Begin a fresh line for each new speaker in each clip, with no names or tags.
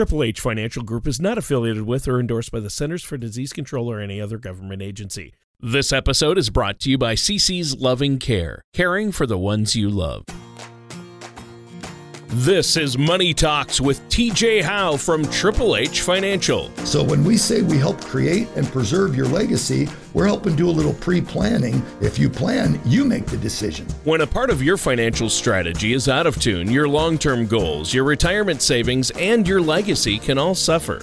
Triple H Financial Group is not affiliated with or endorsed by the Centers for Disease Control or any other government agency. This episode is brought to you by CC's Loving Care, caring for the ones you love. This is Money Talks with TJ Howe from Triple H Financial.
So, when we say we help create and preserve your legacy, we're helping do a little pre planning. If you plan, you make the decision.
When a part of your financial strategy is out of tune, your long term goals, your retirement savings, and your legacy can all suffer.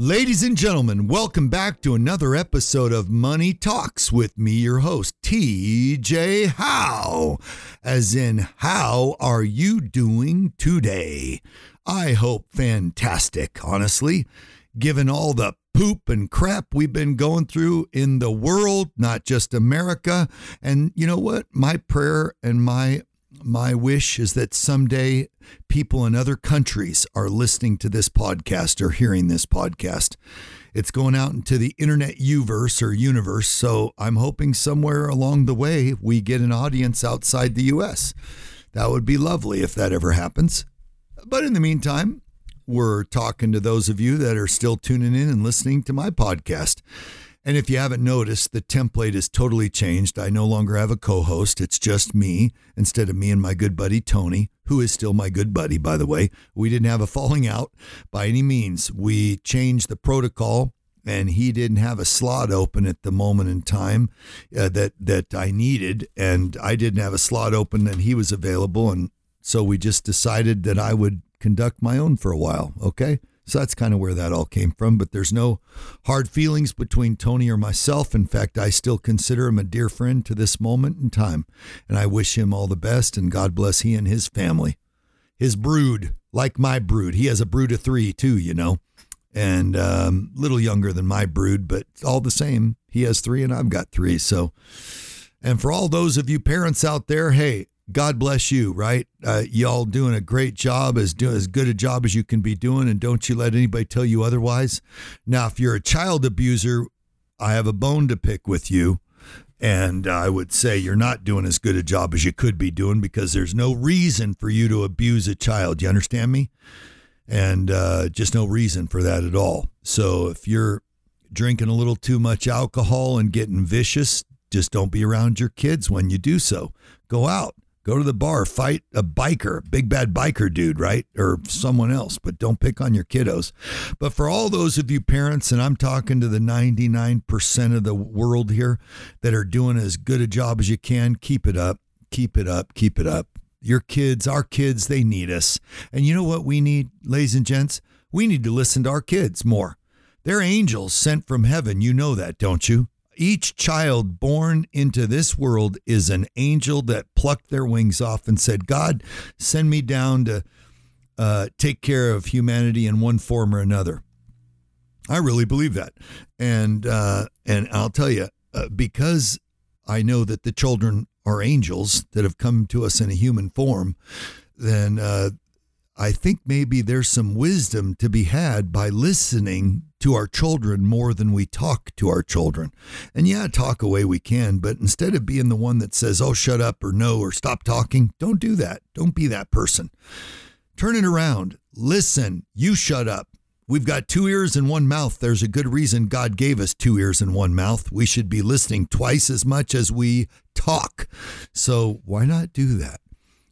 Ladies and gentlemen, welcome back to another episode of Money Talks with me, your host, TJ Howe. As in, how are you doing today? I hope fantastic, honestly, given all the poop and crap we've been going through in the world, not just America. And you know what? My prayer and my my wish is that someday people in other countries are listening to this podcast or hearing this podcast. It's going out into the internet universe or universe. So I'm hoping somewhere along the way we get an audience outside the US. That would be lovely if that ever happens. But in the meantime, we're talking to those of you that are still tuning in and listening to my podcast. And if you haven't noticed, the template is totally changed. I no longer have a co host. It's just me instead of me and my good buddy Tony, who is still my good buddy, by the way. We didn't have a falling out by any means. We changed the protocol. And he didn't have a slot open at the moment in time uh, that that I needed, and I didn't have a slot open, and he was available, and so we just decided that I would conduct my own for a while. Okay, so that's kind of where that all came from. But there's no hard feelings between Tony or myself. In fact, I still consider him a dear friend to this moment in time. And I wish him all the best and God bless he and his family. His brood, like my brood. He has a brood of three, too, you know, and a um, little younger than my brood, but all the same. He has three and I've got three. So, and for all those of you parents out there, hey, God bless you, right? Uh, y'all doing a great job, as do as good a job as you can be doing, and don't you let anybody tell you otherwise. Now, if you're a child abuser, I have a bone to pick with you, and I would say you're not doing as good a job as you could be doing because there's no reason for you to abuse a child. You understand me? And uh, just no reason for that at all. So if you're drinking a little too much alcohol and getting vicious, just don't be around your kids when you do so. Go out Go to the bar, fight a biker, big bad biker dude, right? Or someone else, but don't pick on your kiddos. But for all those of you parents, and I'm talking to the 99% of the world here that are doing as good a job as you can, keep it up, keep it up, keep it up. Your kids, our kids, they need us. And you know what we need, ladies and gents? We need to listen to our kids more. They're angels sent from heaven. You know that, don't you? Each child born into this world is an angel that plucked their wings off and said, God, send me down to uh, take care of humanity in one form or another. I really believe that. And, uh, and I'll tell you, uh, because I know that the children are angels that have come to us in a human form, then uh, I think maybe there's some wisdom to be had by listening to our children more than we talk to our children. And yeah, talk away we can, but instead of being the one that says, oh, shut up or no or stop talking, don't do that. Don't be that person. Turn it around. Listen. You shut up. We've got two ears and one mouth. There's a good reason God gave us two ears and one mouth. We should be listening twice as much as we talk. So why not do that?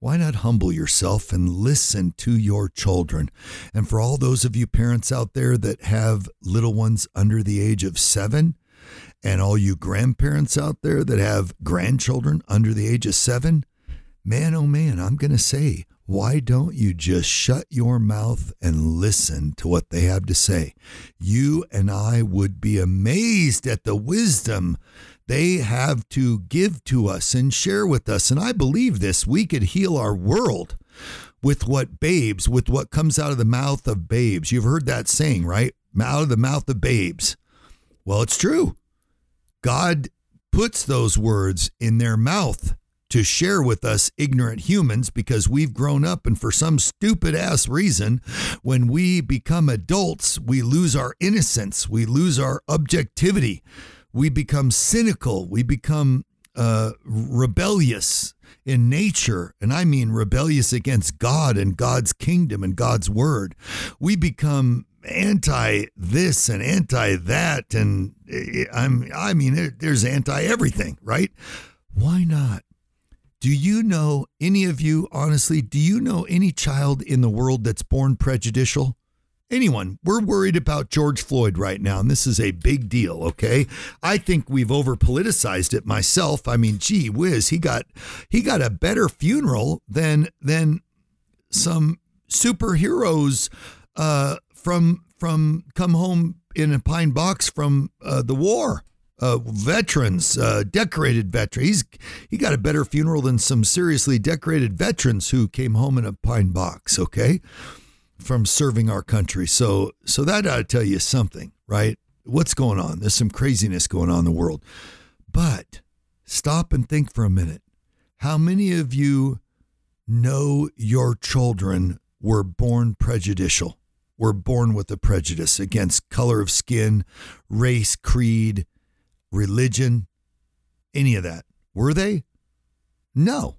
Why not humble yourself and listen to your children? And for all those of you parents out there that have little ones under the age of seven, and all you grandparents out there that have grandchildren under the age of seven, man, oh man, I'm going to say, why don't you just shut your mouth and listen to what they have to say? You and I would be amazed at the wisdom they have to give to us and share with us. And I believe this. We could heal our world with what babes, with what comes out of the mouth of babes. You've heard that saying, right? out of the mouth of babes. Well, it's true. God puts those words in their mouth to share with us ignorant humans because we've grown up and for some stupid ass reason when we become adults we lose our innocence we lose our objectivity we become cynical we become uh, rebellious in nature, and I mean rebellious against God and God's kingdom and God's word. We become anti this and anti that, and eh, I'm I mean there's anti everything, right? Why not? Do you know any of you honestly? Do you know any child in the world that's born prejudicial? Anyone. We're worried about George Floyd right now, and this is a big deal, okay? I think we've over politicized it myself. I mean, gee whiz, he got he got a better funeral than than some superheroes uh, from from come home in a pine box from uh, the war. Uh, veterans, uh, decorated veterans. He's, he got a better funeral than some seriously decorated veterans who came home in a pine box. Okay, from serving our country. So so that ought to tell you something, right? What's going on? There's some craziness going on in the world. But stop and think for a minute. How many of you know your children were born prejudicial? Were born with a prejudice against color of skin, race, creed, religion, any of that. Were they? No.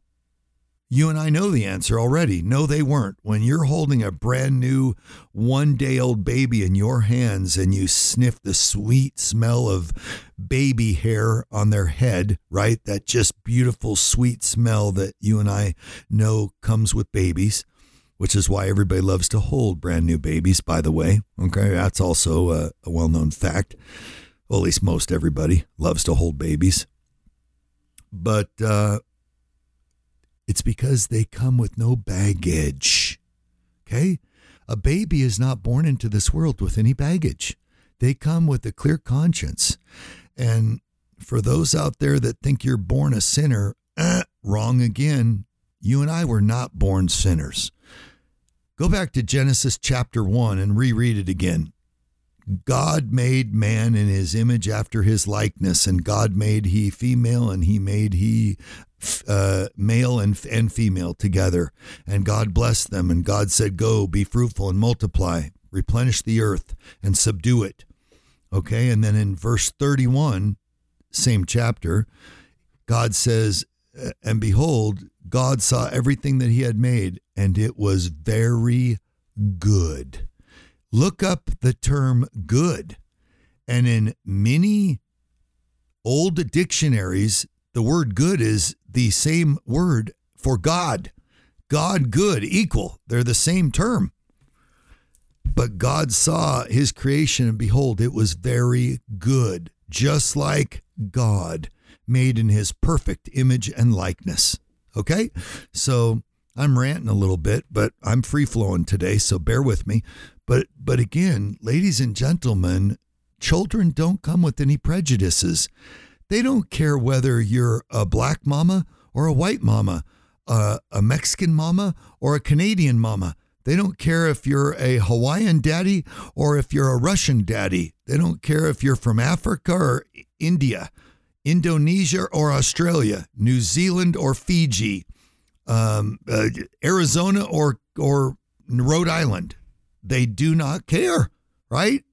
You and I know the answer already. No, they weren't. When you're holding a brand new one day old baby in your hands and you sniff the sweet smell of baby hair on their head, right? That just beautiful, sweet smell that you and I know comes with babies, which is why everybody loves to hold brand new babies, by the way. Okay. That's also a, a well known fact. Well, at least most everybody loves to hold babies. But, uh, it's because they come with no baggage. Okay? A baby is not born into this world with any baggage. They come with a clear conscience. And for those out there that think you're born a sinner, eh, wrong again. You and I were not born sinners. Go back to Genesis chapter 1 and reread it again. God made man in his image after his likeness, and God made he female, and he made he uh, male and, and female together. And God blessed them, and God said, Go, be fruitful and multiply, replenish the earth and subdue it. Okay, and then in verse 31, same chapter, God says, And behold, God saw everything that he had made, and it was very good. Look up the term good. And in many old dictionaries, the word good is the same word for God. God, good, equal. They're the same term. But God saw his creation, and behold, it was very good, just like God, made in his perfect image and likeness. Okay? So I'm ranting a little bit, but I'm free flowing today, so bear with me. But but again, ladies and gentlemen, children don't come with any prejudices. They don't care whether you're a black mama or a white mama, uh, a Mexican mama or a Canadian mama. They don't care if you're a Hawaiian daddy or if you're a Russian daddy. They don't care if you're from Africa or India, Indonesia or Australia, New Zealand or Fiji, um, uh, Arizona or or Rhode Island. They do not care, right?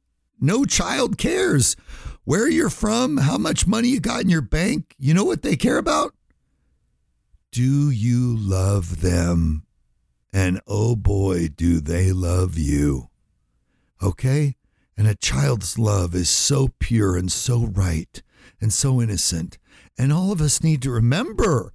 No child cares where you're from, how much money you got in your bank. You know what they care about? Do you love them? And oh boy, do they love you. Okay? And a child's love is so pure and so right and so innocent. And all of us need to remember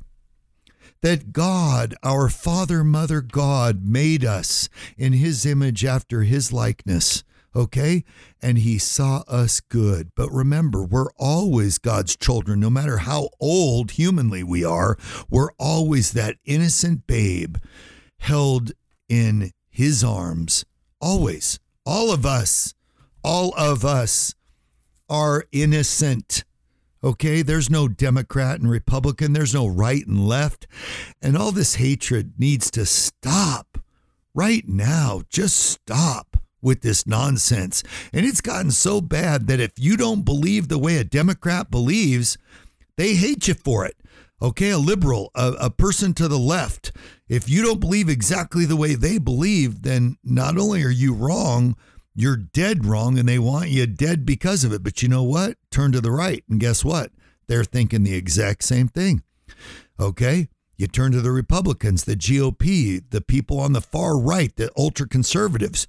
that God, our Father, Mother God, made us in His image after His likeness. Okay? And He saw us good. But remember, we're always God's children, no matter how old humanly we are. We're always that innocent babe held in His arms. Always. All of us, all of us are innocent. Okay, there's no Democrat and Republican, there's no right and left. And all this hatred needs to stop right now. Just stop, with this nonsense. And it's gotten so bad that if you don't believe the way a Democrat believes, they hate you for it. Okay, a liberal, a, a person to the left. If you don't believe exactly the way they believe, then not only are you wrong, you're dead wrong and they want you dead because of it. But you know what? Turn to the right. And guess what? They're thinking the exact same thing. Okay. You turn to the Republicans, the GOP, the people on the far right, the ultra conservatives.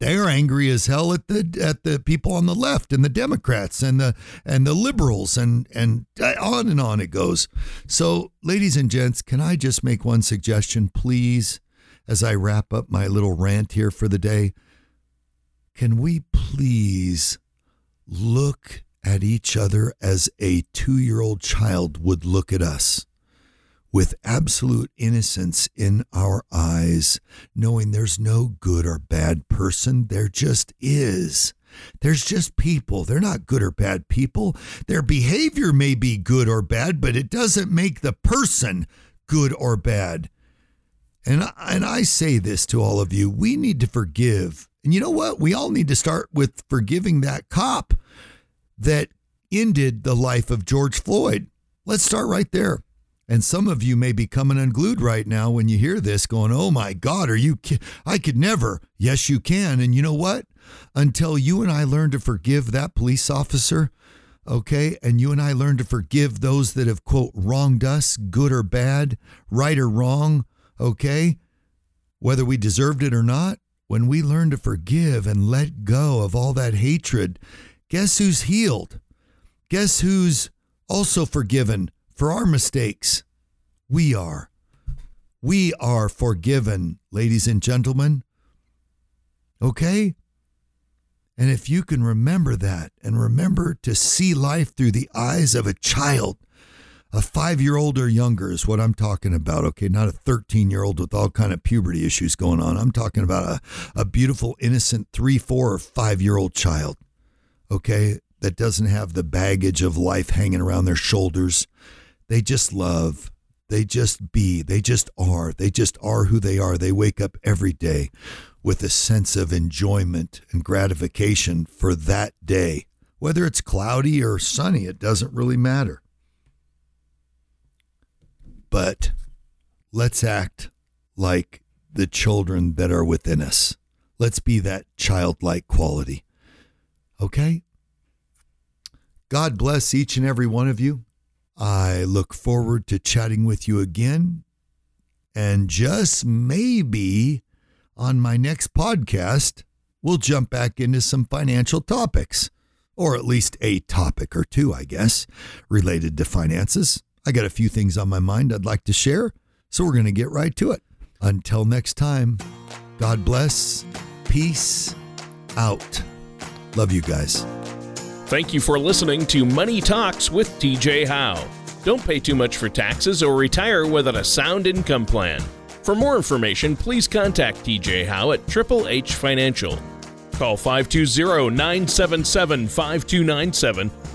They're angry as hell at the at the people on the left and the Democrats and the and the liberals and and on and on it goes. So, ladies and gents, can I just make one suggestion, please, as I wrap up my little rant here for the day? Can we please look at each other as a two year old child would look at us? With absolute innocence in our eyes, knowing there's no good or bad person, there just is. There's just people. They're not good or bad people. Their behavior may be good or bad, but it doesn't make the person good or bad. And I, and I say this to all of you we need to forgive and you know what? We all need to start with forgiving that cop that ended the life of George Floyd. Let's start right there. And some of you may be coming unglued right now when you hear this, going, Oh my God, are you, ki- I could never. Yes, you can. And you know what? Until you and I learn to forgive that police officer, okay, and you and I learn to forgive those that have, quote, wronged us, good or bad, right or wrong, okay, whether we deserved it or not, when we learn to forgive and let go of all that hatred, guess who's healed? Guess who's also forgiven for our mistakes? We are. We are forgiven, ladies and gentlemen. Okay? And if you can remember that and remember to see life through the eyes of a child, a five year old or younger is what I'm talking about. Okay, not a 13 year old with all kind of puberty issues going on. I'm talking about a, a beautiful, innocent three, four, or five year old child. Okay, that doesn't have the baggage of life hanging around their shoulders. They just love. They just be. They just are. They just are who they are. They wake up every day with a sense of enjoyment and gratification for that day. Whether it's cloudy or sunny, it doesn't really matter but let's act like the children that are within us. Let's be that childlike quality. Okay? God bless each and every one of you. I look forward to chatting with you again. And just maybe on my next podcast, we'll jump back into some financial topics, or at least a topic or two, I guess, related to finances. I got a few things on my mind I'd like to share, so we're going to get right to it. Until next time, God bless. Peace out. Love you guys.
Thank you for listening to Money Talks with TJ Howe. Don't pay too much for taxes or retire without a sound income plan. For more information, please contact TJ Howe at Triple H Financial. Call 520 977 5297